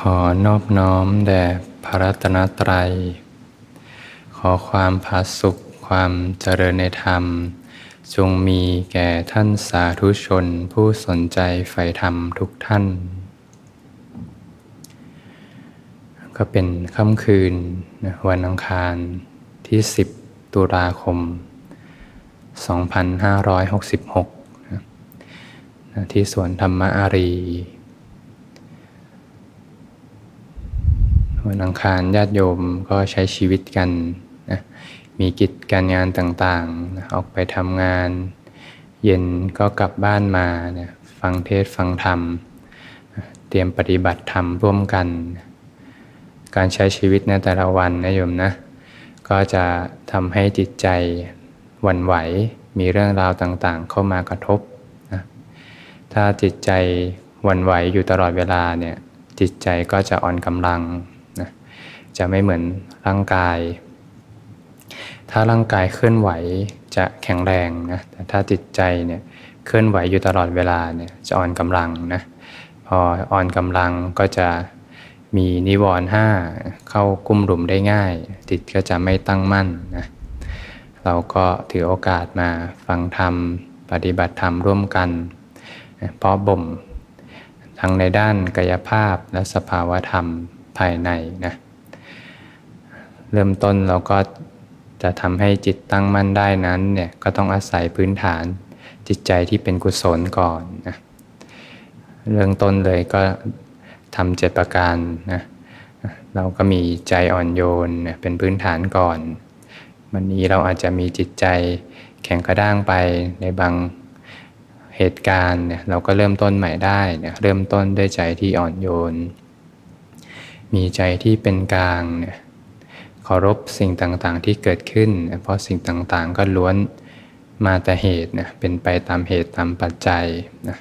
ขอนอบน้อมแด่พระรัตนตรัย ขอความผาสุขความเจริญในธรรม จงมีแก่ท่านสาธุชนผู้สนใจใฝ่ธรรมทุกท่าน ก็เป็นค่ำคืนวันอังคารที่ 10 ตุลาคม 2566 ที่สวนธรรมอารี วันอังคารญาติโยมก็ใช้ชีวิตกันนะมีกิจการงานต่างๆ ออกไปทำงาน เย็นก็กลับบ้านมานะฟังเทศฟังธรรม เตรียมปฏิบัติธรรมร่วมกัน การใช้ชีวิตในแต่ละวันนะโยมนะ ก็จะทำให้จิตใจวันไหว มีเรื่องราวต่างๆ เข้ามากระทบนะถ้าจิตใจวันไหวอยู่ตลอดเวลาเนี่ยจิตใจก็จะอ่อนกำลัง จะไม่เหมือนร่างกาย ถ้าร่างกายเคลื่อนไหวจะแข็งแรงนะแต่ถ้าจิตใจเนี่ยเคลื่อนไหวอยู่ตลอดเวลาเนี่ยจะอ่อนกำลังนะพออ่อนกำลังก็จะมีนิวรณ์ห้าเข้ากุ้มรุมได้ง่าย จิตก็จะไม่ตั้งมั่นนะเราก็ถือโอกาสมาฟังธรรม ปฏิบัติธรรมร่วมกันเพราะบ่มทั้งในด้านกายภาพและสภาวธรรมภายในนะ เริ่มต้นเราก็จะทำให้จิตตั้งมั่นได้นั้นเนี่ยก็ต้องอาศัยพื้นฐานจิตใจที่เป็นกุศลก่อนนะเรื่องต้นเลยก็ทำเจ็ดประการนะเราก็มีใจอ่อนโยนเป็นพื้นฐานก่อน วันนี้เราอาจจะมีจิตใจแข็งกระด้างไปในบางเหตุการณ์เนี่ยเราก็เริ่มต้นใหม่ได้เนี่ยเริ่มต้นด้วยใจที่อ่อนโยน มีใจที่เป็นกลางเนี่ย เคารพสิ่งต่างๆที่เกิดขึ้น เพราะสิ่งต่างๆก็ล้วนมาแต่เหตุนะเป็นไปตามเหตุตามปัจจัยนะ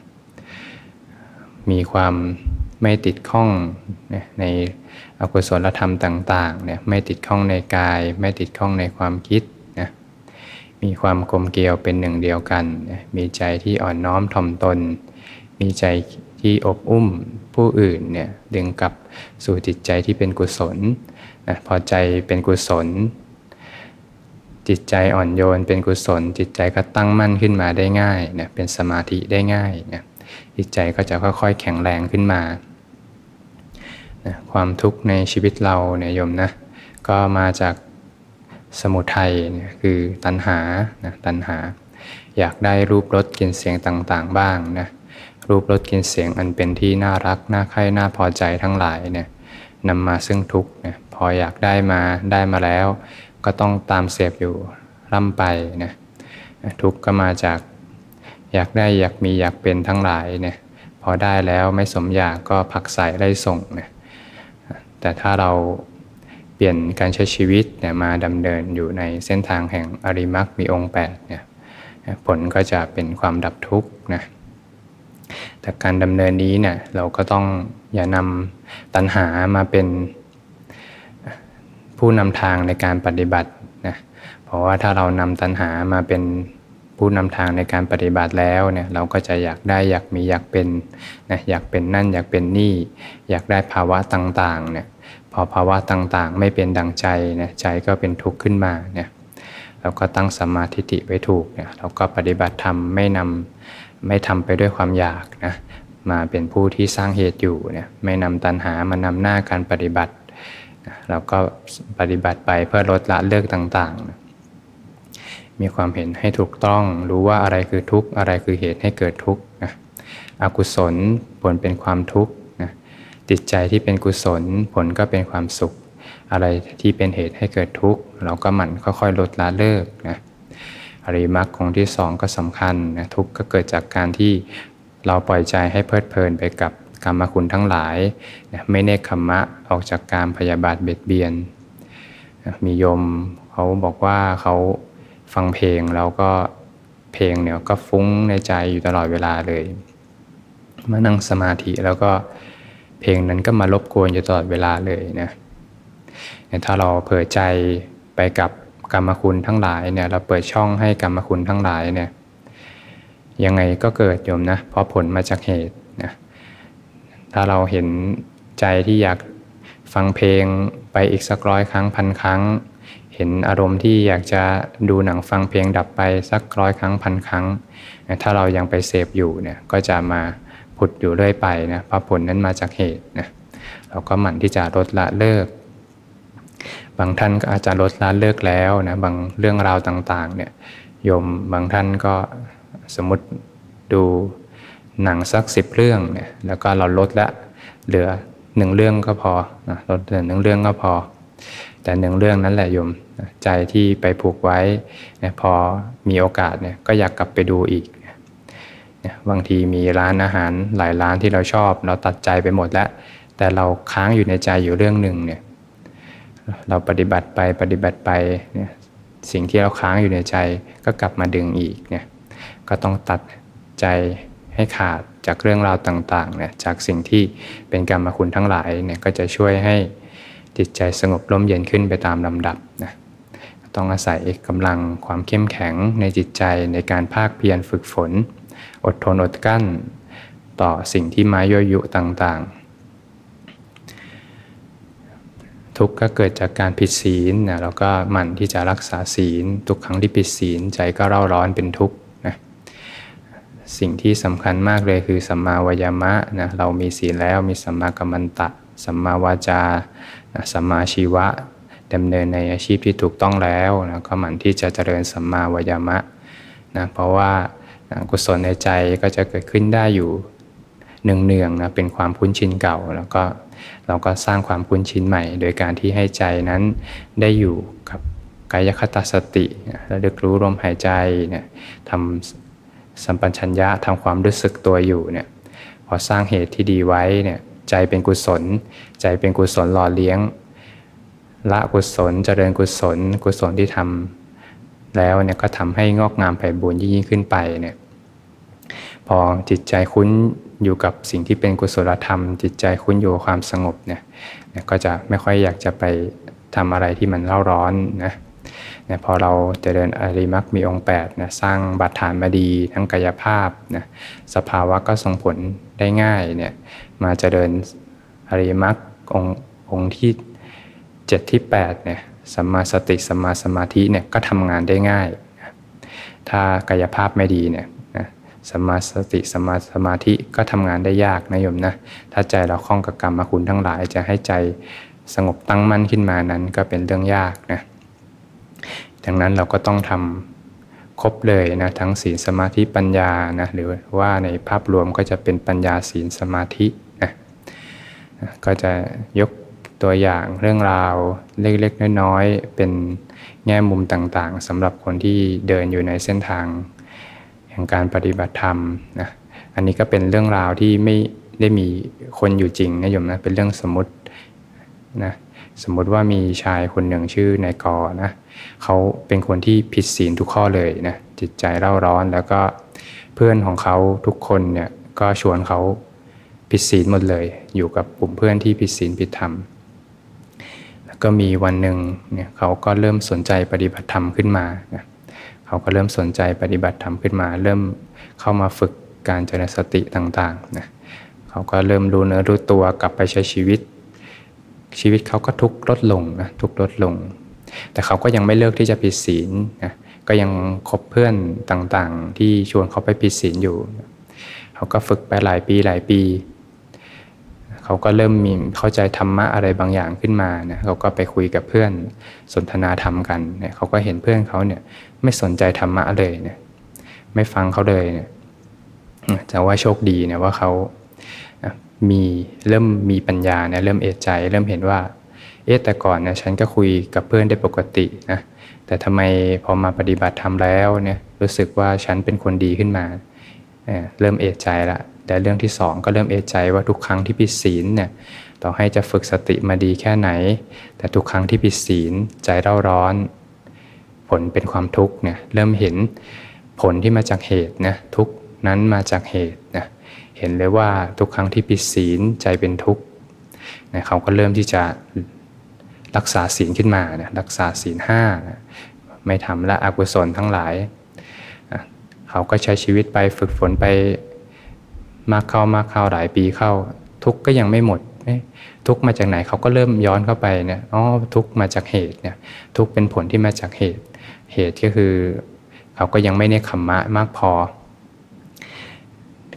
มีความไม่ติดข้องในอกุศลธรรมต่างๆเนี่ยไม่ติดข้องในกาย ไม่ติดข้องในความคิดนะมีความกลมเกลียวเป็นหนึ่งเดียวกันนะมีใจที่อ่อนน้อมถ่อมตน มีใจที่อบอุ้มผู้อื่นเนี่ยดึงกลับสู่จิตใจที่เป็นกุศล นะพอใจเป็นกุศล จิตใจอ่อนโยนเป็นกุศล จิตใจก็ตั้งมั่นขึ้นมาได้ง่ายนะเป็นสมาธิได้ง่ายนะจิตใจก็จะค่อยๆ แข็งแรงขึ้นมานะความทุกข์ในชีวิตเราเนี่ยโยมนะก็มาจากสมุทัยนี่ยคือตัณหานะตัณหา อยากได้รูปรสกลิ่นเสียงต่างๆ บ้างนะรูปรสกลิ่นเสียงอันเป็นที่น่ารัก น่าใคร่น่าพอใจทั้งหลายเนี่ยนำมาซึ่งทุกข์นะ พออยากได้มาได้มาแล้ว ก็ต้องตามเสพอยู่ร่ำไปนะทุกข์ก็มาจากอยากได้อยากมีอยากเป็นทั้งหลายเนี่ยพอได้แล้วไม่สมอยากก็ผักใส่ไล่ส่งนะแต่ถ้าเราเปลี่ยนการใช้ชีวิตเนี่ยมาดำเนินอยู่ในเส้นทางแห่งอริมักมีองค์8เนี่ยผลก็จะเป็นความดับทุกข์นะแต่การดำเนินนี้เนี่ยเราก็ต้องอย่านำตัณหามาเป็น ผู้นำทางในการปฏิบัตินะเพราะว่าถ้าเรานำตัณหามาเป็นผู้นำทางในการปฏิบัติแล้วเนี่ยเราก็จะอยากได้อยากมีอยากเป็นนะอยากเป็นนั่นอยากเป็นนี่ อยากได้ภาวะต่างๆเนี่ยพอภาวะต่างๆ ไม่เป็นดังใจนี่ยใจก็เป็นทุกข์ขึ้นมาเนี่ยเราก็ตั้งสมาธิไว้ถูกเนี่ยเราก็ปฏิบัติธรรมไม่นำไม่ทำไปด้วยความอยากนะมาเป็นผู้ที่สร้างเหตุอยู่เนี่ยไม่นำตัณหามานำหน้าการปฏิบัติ เราก็ปฏิบัติไปเพื่อลดละเลิกต่างๆ มีความเห็นให้ถูกต้องรู้ว่าอะไรคือทุกข์อะไรคือเหตุให้เกิดทุกข์นะอกุศลผลเป็นความทุกข์นะจิตใจที่เป็นกุศลผลก็เป็นความสุข อะไรที่เป็นเหตุให้เกิดทุกข์เราก็หมั่นค่อยๆ ลดละเลิกนะอริมักคงที่สองก็สำคัญนะทุกข์ก็เกิดจากการที่เราปล่อยใจให้เพลิดเพลินไปกับ รรมคุณทั้งหลายไม่เนคขมะออกจากการพยาบาทเบียดเบียนมีโยมเขาบอกว่าเขาฟังเพลงแล้วก็เพลงเนี่ยก็ฟุ้งในใจอยู่ตลอดเวลาเลย มานั่งสมาธิแล้วก็เพลงนั้นก็มารบกวนอยู่ตลอดเวลาเลยนะถ้าเราเผลอใจไปกับกรรมคุณทั้งหลายเนี่ยเราเปิดช่องให้กรรมคุณทั้งหลายเนี่ยยังไงก็เกิดโยมนะเพราะผลมาจากเหตุ ถ้าเราเห็นใจที่อยากฟังเพลงไปอีกสักร้อยครั้งพันครั้ง เห็นอารมณ์ที่อยากจะดูหนังฟังเพลงดับไปสักร้อยครั้งพันครั้ง ถ้าเรายังไปเสพอยู่เนี่ยก็จะมาผุดอยู่เรื่อยไปนะเพราะผลนั้นมาจากเหตุนะเราก็หมั่นที่จะลดละเลิก บางท่านก็อาจจะลดละเลิกแล้วนะบางเรื่องราวต่างๆเนี่ยโยมบางท่านก็สมมติดู หนังสักสิบเรื่องเนี่ยแล้วก็เราลดละเหลือหนึ่งเรื่องก็พอนะลดเหลือหนึ่งเรื่องก็พอ แต่หนึ่งเรื่องนั้นแหละโยมใจที่ไปผูกไว้เนี่ยพอมีโอกาสเนี่ยก็อยากกลับไปดูอีกเนี่ยบางทีมีร้านอาหารหลายร้านที่เราชอบ เราตัดใจไปหมดแล้ว แต่เราค้างอยู่ในใจอยู่เรื่องหนึ่งเนี่ยเราปฏิบัติไปปฏิบัติไปเนี่ยสิ่งที่เราค้างอยู่ในใจก็กลับมาดึงอีกเนี่ยก็ต้องตัดใจ ให้ขาดจากเรื่องราวต่างๆเนี่ยจากสิ่งที่เป็นกรรมคุณทั้งหลายเนี่ยก็จะช่วยให้จิตใจสงบร่มเย็นขึ้นไปตามลำดับนะต้องอาศัยกำลังความเข้มแข็งในจิตใจในการภาคเพียรฝึกฝน อดทนอดกั้น ต่อสิ่งที่มาย่ยุต่างๆ ทุกข์ก็เกิดจากการผิดศีลนะแล้วก็หมั่นที่จะรักษาศีล ทุกครั้งที่ผิดศีลใจก็เร่าร้อนเป็นทุกข์ สิ่งที่สำคัญมากเลยคือสัมมาวายามะนะเรามีศีลแล้วมีสัมมากัมมันตะ สัมมาวาจาสัมมาชีวะดำเนินในอาชีพที่ถูกต้องแล้วนะก็หมั่นที่จะเจริญสัมมาวายามะนะเพราะว่ากุศลในใจก็จะเกิดขึ้นได้อยู่เนืองๆนะเป็นความคุ้นชินเก่า แล้วก็เราก็สร้างความคุ้นชินใหม่ โดยการที่ให้ใจนั้นได้อยู่กับกายคตาสติระลึกรู้ลมหายใจเนี่ยทำ สัมปัญญะทำความรู้สึกตัวอยู่เนี่ยพอสร้างเหตุที่ดีไว้เนี่ยใจเป็นกุศล ใจเป็นกุศลหล่อเลี้ยง ละกุศลเจริญกุศล กุศลที่ทำแล้วเนี่ยก็ทำให้งอกงามไปบุญยิ่งขึ้นไปเนี่ยพอจิตใจคุ้นอยู่กับสิ่งที่เป็นกุศลธรรม จิตใจคุ้นอยู่ความสงบเนี่ยก็จะไม่ค่อยอยากจะไปทำอะไรที่มันเล่าร้อนนะ นะพอเราจะเดินอริมักมีองค์8นะสร้างบาดฐานมาดีทั้งกายภาพนะสภาวะก็ส่งผลได้ง่ายเนี่ยมาจะเดินอริมักององค์ที่ 7 ที่8เนี่ยสัมมาสติสัมมาสมาธิเนี่ยก็ทำงานได้ง่าย ถ้ากายภาพไม่ดีเนี่ยสัมมาสติสัมมาสมาธิก็ทำงานได้ยากนะโยมนะถ้าใจเราคล้องกับกรรมคุณทั้งหลายจะให้ใจสงบตั้งมั่นขึ้นมานั้นก็เป็นเรื่องยากนะ ดังนั้นเราก็ต้องทำครบเลยนะทั้งศีลสมาธิปัญญานะหรือว่าในภาพรวมก็จะเป็นปัญญาศีลสมาธินะก็จะยกตัวอย่างเรื่องราวเล็กๆน้อยๆเป็นแง่มุมต่างๆสำหรับคนที่เดินอยู่ในเส้นทาง แห่งการปฏิบัติธรรมนะอันนี้ก็เป็นเรื่องราวที่ไม่ได้มีคนอยู่จริงนะโยมนะเป็นเรื่องสมมตินะ สมมติว่ามีชายคนหนึ่งชื่อนายกอนะเขาเป็นคนที่ผิดศีลทุกข้อเลยนะจิตใจเร่าร้อนแล้วก็เพื่อนของเขาทุกคนเนี่ยก็ชวนเขาผิดศีลหมดเลย อยู่กับกลุ่มเพื่อนที่ผิดศีลผิดธรรมแล้วก็มีวันหนึ่งเนี่ยเขาก็เริ่มสนใจปฏิบัติธรรมขึ้นมานะเขาก็เริ่มสนใจปฏิบัติธรรมขึ้นมา เริ่มเข้ามาฝึกการเจริญสติต่างๆนะเขาก็เริ่มรู้เนื้อรู้ตัวกลับไปใช้ชีวิต ชีวิตเขาก็ทุกลดลงนะทุกลดลง แต่เขาก็ยังไม่เลิกที่จะผิดศีลนะก็ยังคบเพื่อนต่างๆ ที่ชวนเขาไปผิดศีลอยู่ เขาก็ฝึกไปหลายปีหลายปี เขาก็เริ่มมีเข้าใจธรรมะอะไรบางอย่างขึ้นมานะเขาก็ไปคุยกับเพื่อนสนทนาธรรมกันเนี่ยเขาก็เห็นเพื่อนเขาเนี่ยไม่สนใจธรรมะเลยเนี่ยไม่ฟังเขาเลยเนี่ยจะว่าโชคดีเนี่ยว่าเขา มีเริ่มมีปัญญาเนี่ยเริ่มเอะใจ เริ่มเห็นว่า เอ๊ะแต่ก่อนเนี่ยฉันก็คุยกับเพื่อนได้ปกตินะแต่ทำไมพอมาปฏิบัติทำแล้วเนี่ยรู้สึกว่าฉันเป็นคนดีขึ้นมาเริ่มเอะใจละแต่เรื่องที่สองก็เริ่มเอะใจว่าทุกครั้งที่ผิดศีลเนี่ยต่อให้จะฝึกสติมาดีแค่ไหน แต่ทุกครั้งที่ผิดศีลใจเร่าร้อน ผลเป็นความทุกข์เนี่ยเริ่มเห็นผลที่มาจากเหตุนะทุกนั้นมาจากเหตุนะ เห็นเลยว่าทุกครั้งที่ผิดศีลใจเป็นทุกข์นะเขาก็เริ่มที่จะรักษาศีลขึ้นมานะรักษาศีลห้านะไม่ทำละอกุศลทั้งหลายนะเขาก็ใช้ชีวิตไปฝึกฝนไปมากเข้ามากเข้าหลายปีเข้า ทุกก็ยังไม่หมดทุกมาจากไหนเขาก็เริ่มย้อนเข้าไปเนี่ยอ๋อทุกมาจากเหตุเนี่ยทุกเป็นผลที่มาจากเหตุ เหตุก็คือ เขาก็ยังไม่ได้ขมมะมากพอ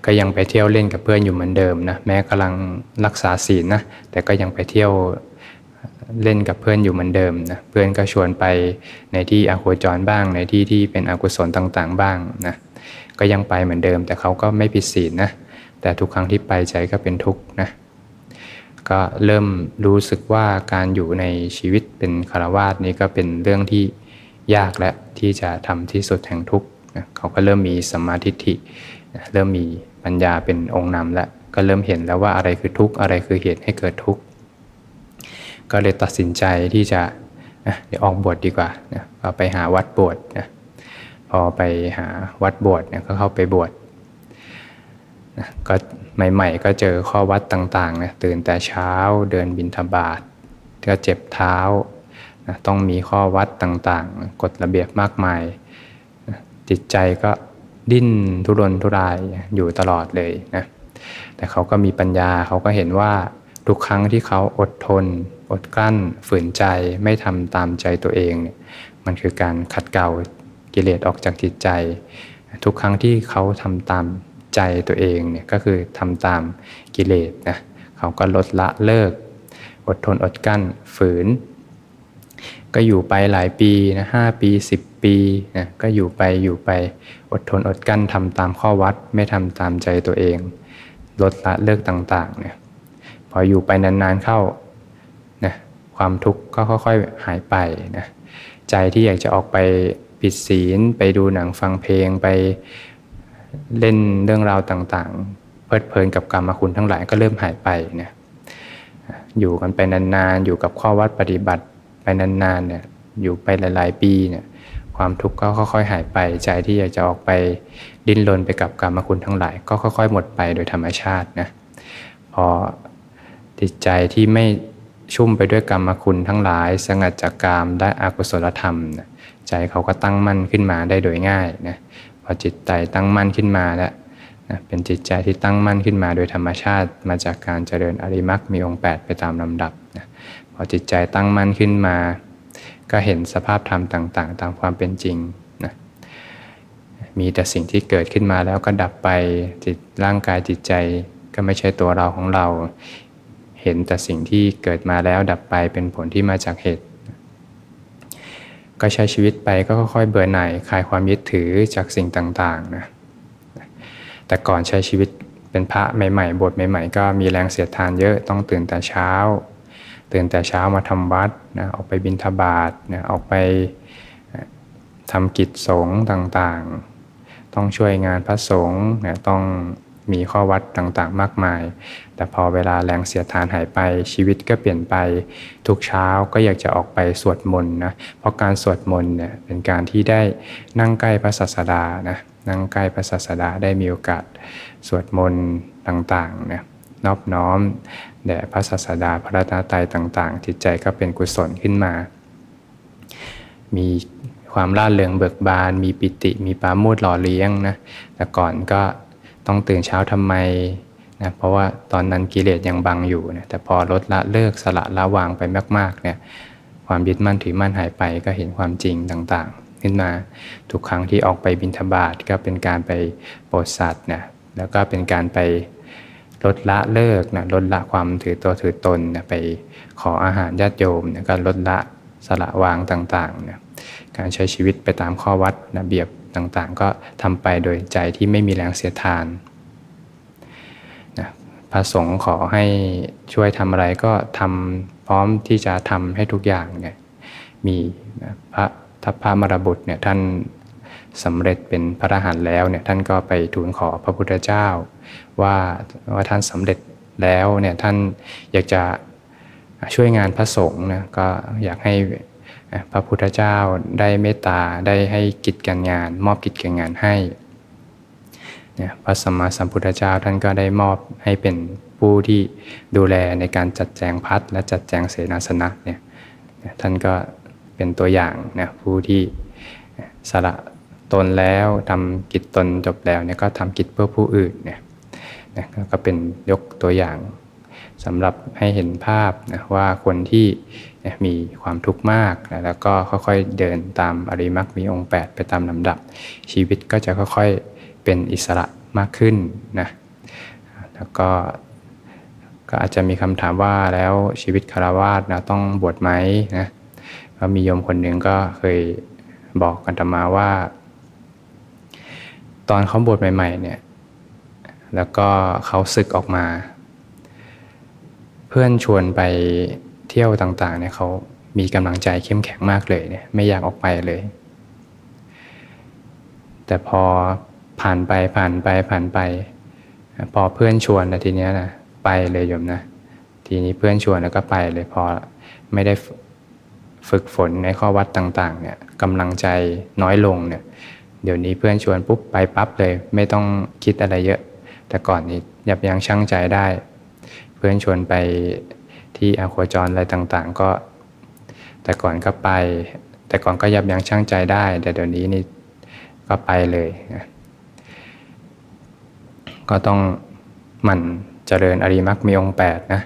ก็ยังไปเที่ยวเล่นกับเพื่อนอยู่เหมือนเดิมนะแม้กำลังรักษาศีลนะแต่ก็ยังไปเที่ยวเล่นกับเพื่อนอยู่เหมือนเดิมนะเพื่อนก็ชวนไปในที่อโคจรบ้าง ในที่ที่เป็นอกุศลต่างๆ บ้างนะก็ยังไปเหมือนเดิม แต่เขาก็ไม่ผิดศีลนะแต่ทุกครั้งที่ไปใจก็เป็นทุกข์นะก็เริ่มรู้สึกว่าการอยู่ในชีวิตเป็นคารวาสนี้ก็เป็นเรื่องที่ยากและที่จะทำที่สุดแห่งทุกข์นะเขาก็เริ่มมีสมาธิิเริ่มมี ปัญญาเป็นองค์นำแล้วก็เริ่มเห็นแล้วว่าอะไรคือทุกข์อะไรคือเหตุให้เกิดทุกข์ก็เลยตัดสินใจที่จะเดี๋ยวออกบวชดดีกว่านะไปหาวัดบวชนะพอไปหาวัดบวชเนี่ยก็เข้าไปบวชนะก็ใหม่ๆ ก็เจอข้อวัดต่างๆนะตื่นแต่เช้าเดินบินทบาทก็เจ็บเท้านะต้องมีข้อวัดต่างๆ กฎระเบียบมากมายนะจิตใจก็ ดิ้นทุรนทุรายอยู่ตลอดเลยนะแต่เขาก็มีปัญญาเขาก็เห็นว่าทุกครั้งที่เขาอดทน อดกลั้น ฝืนใจไม่ทำตามใจตัวเองเนี่ยมันคือการขัดเกลากิเลสออกจากจิตใจ ทุกครั้งที่เขาทำตามใจตัวเองเนี่ยก็คือทำตามกิเลสนะเขาก็ลดละเลิก อดทนอดกั้นฝืน ก็อยู่ไปหลายปีนะห้าปีสิบ ปีนะก็อยู่ไปอยู่ไปอดทนอดกั้นทำตามข้อวัดไม่ทำตามใจตัวเอง ลดละเลิกต่างๆเนี่ยพออยู่ไปนานๆเข้านะความทุกข์ก็ค่อยๆหายไปนะใจที่อยากจะออกไปปิดศีลไปดูหนังฟังเพลงไปเล่นเรื่องราวต่างๆ เพลิดเพลินกับกรรมคุณทั้งหลายก็เริ่มหายไปเนี่ยอยู่กันไปนานๆ อยู่กับข้อวัดปฏิบัติไปนานๆเนี่ยอยู่ไปหลาย ๆ ปีเนี่ย ความทุกข์ก็ค่อย ๆ หายไป ใจที่อยากจะออกไปดิ้นรนไปกับกรรมคุณทั้งหลาย ก็ค่อย ๆ หมดไปโดยธรรมชาตินะพอจิตใจที่ไม่ชุ่มไปด้วยกรรมคุณทั้งหลาย สงัดจากกามได้อกุศลธรรม ใจเขาก็ตั้งมั่นขึ้นมาได้โดยง่ายนะพอจิตใจตั้งมั่นขึ้นมาแล้วนะเป็นจิตใจที่ตั้งมั่นขึ้นมาโดยธรรมชาติ มาจากการเจริญอริมักมีองค์ 8 ไปตามลำดับนะพอจิตใจตั้งมั่นขึ้นมา ก็เห็นสภาพธรรมต่าง ๆ ตามความเป็นจริงนะมีแต่สิ่งที่เกิดขึ้นมาแล้วก็ดับไปจิตร่างกายจิตใจก็ไม่ใช่ตัวเราของเรา เห็นแต่สิ่งที่เกิดมาแล้วดับไปเป็นผลที่มาจากเหตุ ก็ใช้ชีวิตไปก็ค่อยๆเบื่อหน่ายคลายความยึดถือจากสิ่งต่างๆนะแต่ก่อนใช้ชีวิตเป็นพระใหม่ๆ บทใหม่ ๆ ก็มีแรงเสียดทานเยอะต้องตื่นแต่เช้า ตื่นแต่เช้ามาทำวัดนะออกไปบิณฑบาตนะออกไปทำกิจสงฆ์ต่างๆ ต้องช่วยงานพระสงฆ์นะต้องมีข้อวัดต่างๆ มากมาย แต่พอเวลาแรงเสียทานหายไปชีวิตก็เปลี่ยนไป ทุกเช้าก็อยากจะออกไปสวดมนต์นะ เพราะการสวดมนต์เนี่ยเป็นการที่ได้นั่งใกล้พระศาสดานะ นั่งใกล้พระศาสดาได้มีโอกาสสวดมนต์ต่างๆนะนอบน้อม แด่พระศาสดาพระรัตนตรัยต่างๆ จิตใจก็เป็นกุศลขึ้นมา มีความร่าเริงเบิกบาน มีปิติมีปาโมดหล่อเลี้ยงนะแต่ก่อนก็ต้องตื่นเช้าทำไมนะเพราะว่าตอนนั้นกิเลสยังบังอยู่นะแต่พอลดละเลิกสละละวางไปมากๆเนี่ยความยึดมั่นถือมั่นหายไปก็เห็นความจริงต่างๆ ขึ้นมาทุกครั้งที่ออกไปบิณฑบาตก็เป็นการไปโปรดสัตว์นะแล้วก็เป็นการไป ลดละเลิกนะลดละความถือตัวถือตนนะไปขออาหารญาติโยมนะก็ลดละสละวางต่างๆนะการใช้ชีวิตไปตามข้อวัดระเบียบต่างๆ ก็ทำไปโดยใจที่ไม่มีแรงเสียทานนะพระสงฆ์ขอให้ช่วยทำอะไรก็ทำพร้อมที่จะทำให้ทุกอย่างเนี่ยมีนะพระทัพพระมรบุตรเนี่ยท่าน สำเร็จเป็นพระอรหันต์แล้วเนี่ยท่านก็ไปทูลขอพระพุทธเจ้า ว่าว่าท่านสำเร็จแล้วเนี่ยท่านอยากจะช่วยงานพระสงฆ์นะก็อยากให้พระพุทธเจ้าได้เมตตาได้ให้กิจการงาน มอบกิจการงานให้เนี่ยพระสัมมาสัมพุทธเจ้าท่านก็ได้มอบให้เป็นผู้ที่ดูแลในการจัดแจงพัดและจัดแจงเสนาสนะเนี่ยท่านก็เป็นตัวอย่างนะผู้ที่สละ ตนแล้วทำกิจตนจบแล้วเนี่ยก็ทำกิจเพื่อผู้อื่นเนี่ยนะก็เป็นยกตัวอย่างสำหรับให้เห็นภาพนะว่าคนที่มีความทุกข์มากนะแล้วก็ค่อยๆเดินตามอริมักมีองค์ 8 ไปตามลำดับ ชีวิตก็จะค่อยๆเป็นอิสระมากขึ้นนะแล้วก็ก็อาจจะมีคำถามว่าแล้วชีวิตคารวาสนะต้องบวชไหมนะก็มีโยมคนหนึ่งก็เคยบอกกันตมาว่า ตอนเขาบวชใหม่ๆเนี่ยแล้วก็เขาศึกออกมา เพื่อนชวนไปเที่ยวต่างๆเนี่ยเขามีกำลังใจเข้มแข็งมากเลยเนี่ยไม่อยากออกไปเลย แต่พอผ่านไปผ่านไปผ่านไป พอเพื่อนชวนนะทีเนี้ยนะไปเลยโยมนะทีนี้เพื่อนชวนแล้วก็ไปเลยพอไม่ได้ฝึกฝนในข้อวัดต่างๆเนี่ยกำลังใจน้อยลงเนี่ย เดี๋ยวนี้เพื่อนชวนปุ๊บไปปั๊บเลย ไม่ต้องคิดอะไรเยอะ แต่ก่อนนี้ยับยั้งชั่งใจได้ เพื่อนชวนไปที่อาโคจรอะไรต่างๆ ก็ แต่ก่อนก็ไป แต่ก่อนก็ยับยั้งชั่งใจได้ แต่เดี๋ยวนี้นี่ก็ไปเลยนะก็ต้องหมั่นเจริญอริมักมีองค์8นะ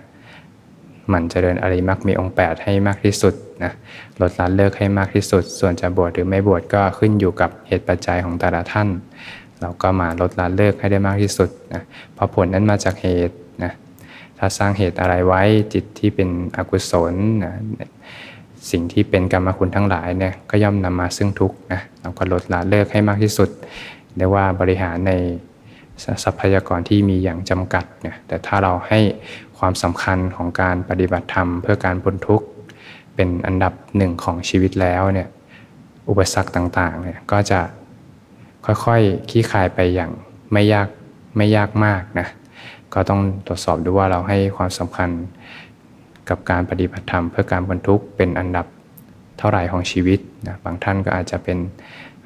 มั่นเจริญอริมักมีองค์ 8 ให้มากที่สุดนะลดละเลิกให้มากที่สุด ส่วนจะบวชหรือไม่บวชก็ขึ้นอยู่กับเหตุปัจจัยของแต่ละท่าน เราก็มาลดละเลิกให้ได้มากที่สุดนะเพราะผลนั้นมาจากเหตุนะถ้าสร้างเหตุอะไรไว้จิตที่เป็นอกุศลนะสิ่งที่เป็นกรรมคุณทั้งหลายเนี่ยก็ย่อมนำมาซึ่งทุกข์นะเราก็ลดละเลิกให้มากที่สุดเรียกว่าบริหารในทรัพยากรที่มีอย่างจำกัดเนี่ยแต่ถ้าเราให้ ความสำคัญของการปฏิบัติธรรมเพื่อการพ้นทุกข์ เป็นอันดับหนึ่งของชีวิตแล้วเนี่ยอุปสรรคต่างๆเนี่ยก็จะค่อยๆขี้คายไปอย่างไม่ยากไม่ยากมากนะก็ต้องตรวจสอบดูว่าเราให้ความสำคัญกับการปฏิบัติธรรม เพื่อการพ้นทุกข์เป็นอันดับเท่าไหร่ของชีวิตนะบางท่านก็อาจจะเป็น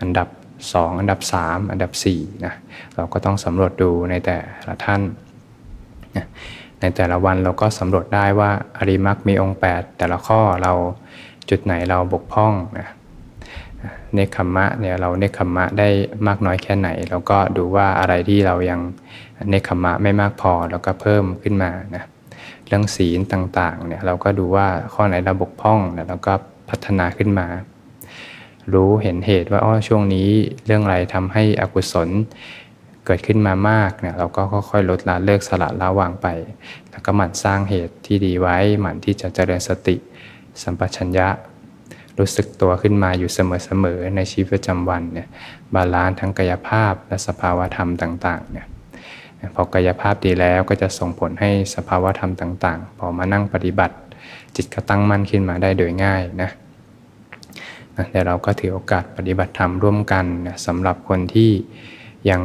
อันดับ 2 อันดับ 3 อันดับ4นะเราก็ต้องสำรวจดูในแต่ละท่านนะ ในแต่ละวันเราก็สำรวจได้ว่าอริมักมีองค์ 8 แต่ละข้อเราจุดไหนเราบกพร่องนะเนคขมะเนี่ยเราเนคขมะได้มากน้อยแค่ไหน เราก็ดูว่าอะไรที่เรายังเนคขมะไม่มากพอเราก็เพิ่มขึ้นมานะเรื่องศีลต่างๆเนี่ยเราก็ดูว่าข้อไหนเราบกพร่องแล้วเราก็พัฒนาขึ้นมา รู้เห็นเหตุว่าอ๋อช่วงนี้เรื่องอะไรทำให้อกุศล เกิดขึ้นมามากเนี่ยเราก็ค่อยๆลดละเลิกสละละวางไป แล้วก็หมั่นสร้างเหตุที่ดีไว้ หมั่นที่จะเจริญสติ สัมปชัญญะ รู้สึกตัวขึ้นมาอยู่เสมอๆในชีวิตประจำวันเนี่ย balance ทั้งกายภาพและสภาวธรรมต่างๆเนี่ยพอกายภาพดีแล้วก็จะส่งผลให้สภาวธรรมต่างๆ พอมานั่งปฏิบัติ จิตก็ตั้งมั่นขึ้นมาได้โดยง่ายนะแต่เราก็ถือโอกาสปฏิบัติธรรมร่วมกันสำหรับคนที่ยัง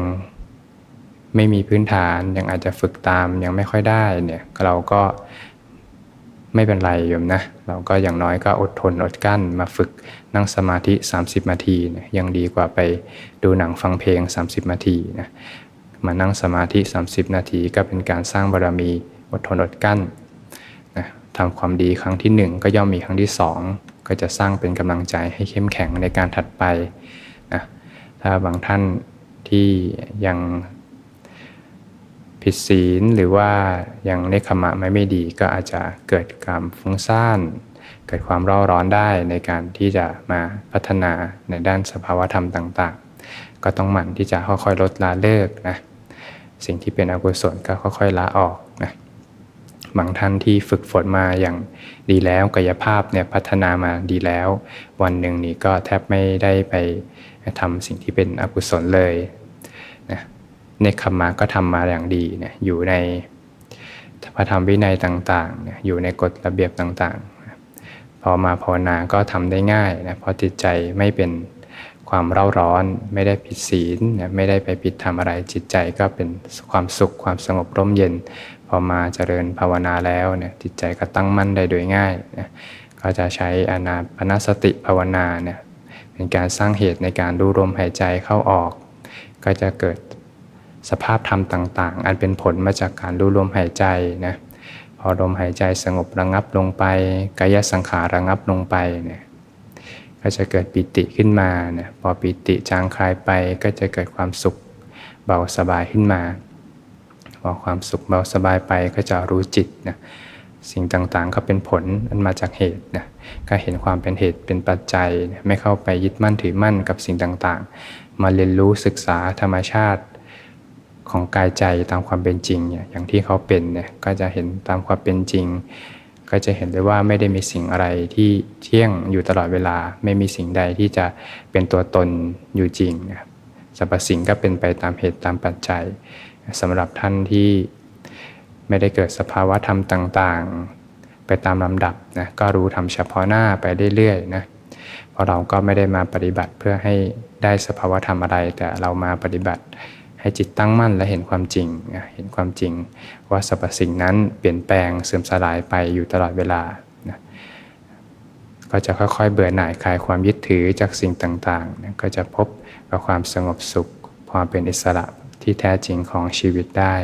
ไม่มีพื้นฐานยังอาจจะฝึกตามยังไม่ค่อยได้เนี่ยเราก็ไม่เป็นไรโยมนะ เราก็อย่างน้อยก็อดทนอดกั้นมาฝึกนั่งสมาธิ 30 นาทีเนี่ยยังดีกว่าไปดูหนังฟังเพลง 30 นาทีนะมานั่งสมาธิ 30 นาทีก็เป็นการสร้างบารมีอดทนอดกั้นนะทำความดีครั้งที่ 1 ก็ย่อมมีครั้งที่ 2 ก็จะสร้างเป็นกำลังใจให้เข้มแข็งในการถัดไปนะถ้าบางท่านที่ยัง ผิดศีลหรือว่ายังเนคขมะไม่ไม่ดีก็อาจจะเกิดความฟุ้งซ่าน เกิดความร้อนร้อนได้ในการที่จะมาพัฒนาในด้านสภาวธรรมต่างๆ ก็ต้องหมั่นที่จะค่อยๆลดละเลิกนะสิ่งที่เป็นอกุศลก็ค่อยๆละออกนะบางท่านที่ฝึกฝนมาอย่างดีแล้วกายภาพเนี่ยพัฒนามาดีแล้ว วันหนึ่งนี่ก็แทบไม่ได้ไปทำสิ่งที่เป็นอกุศลเลยนะ เนคขมะก็ทำมาอย่างดีเนี่ยอยู่ในพระธรรมวินัยต่างๆเนี่ยอยู่ในกฎระเบียบต่างๆพอมาภาวนาก็ทำได้ง่ายนะเพราะจิตใจไม่เป็นความเร่าร้อน ไม่ได้ผิดศีลไม่ได้ไปผิดทำอะไรจิตใจก็เป็นความสุขความสงบร่มเย็น พอมาเจริญภาวนาแล้วเนี่ยจิตใจก็ตั้งมั่นได้โดยง่ายนะก็จะใช้อนาปนสติภาวนาเนี่ยเป็นการสร้างเหตุในการดูลมหายใจเข้าออก ก็จะเกิด สภาพธรรมต่างๆ อันเป็นผลมาจากการดูลมหายใจนะพอลมหายใจสงบระงับลงไปกายสังขารระงับลงไปเนี่ยก็จะเกิดปิติขึ้นมาเนี่ยพอปิติจางคลายไปก็จะเกิดความสุขเบาสบายขึ้นมาพพอความสุขเบาสบายไปก็จะรู้จิตนะสิ่งต่างๆก็เป็นผลอันมาจากเหตุนะก็เห็นความเป็นเหตุเป็นปัจจัย ไม่เข้าไปยึดมั่นถือมั่นกับสิ่งต่างๆ มาเรียนรู้ศึกษาธรรมชาติ ของกายใจตามความเป็นจริงเนี่ยอย่างที่เขาเป็นเนี่ยก็จะเห็นตามความเป็นจริง ก็จะเห็นได้ว่าไม่ได้มีสิ่งอะไรที่เที่ยงอยู่ตลอดเวลา ไม่มีสิ่งใดที่จะเป็นตัวตนอยู่จริงนะครับสรรพสิ่งก็เป็นไปตามเหตุตามปัจจัยสำหรับท่านที่ไม่ได้เกิดสภาวะธรรมต่างๆ ไปตามลำดับนะก็รู้ทำเฉพาะหน้าไปเรื่อยๆนะเพราะเราก็ไม่ได้มาปฏิบัติเพื่อให้ได้สภาวะธรรมอะไร แต่เรามาปฏิบัติ ให้จิตตั้งมั่นและเห็นความจริง เห็นความจริงว่าสรรพสิ่งนั้นเปลี่ยนแปลงเสื่อมสลายไปอยู่ตลอดเวลา ก็จะค่อยๆเบื่อหน่ายคลายความยึดถือจากสิ่งต่างๆ ก็จะพบกับความสงบสุขความเป็นอิสระที่แท้จริงของชีวิตได้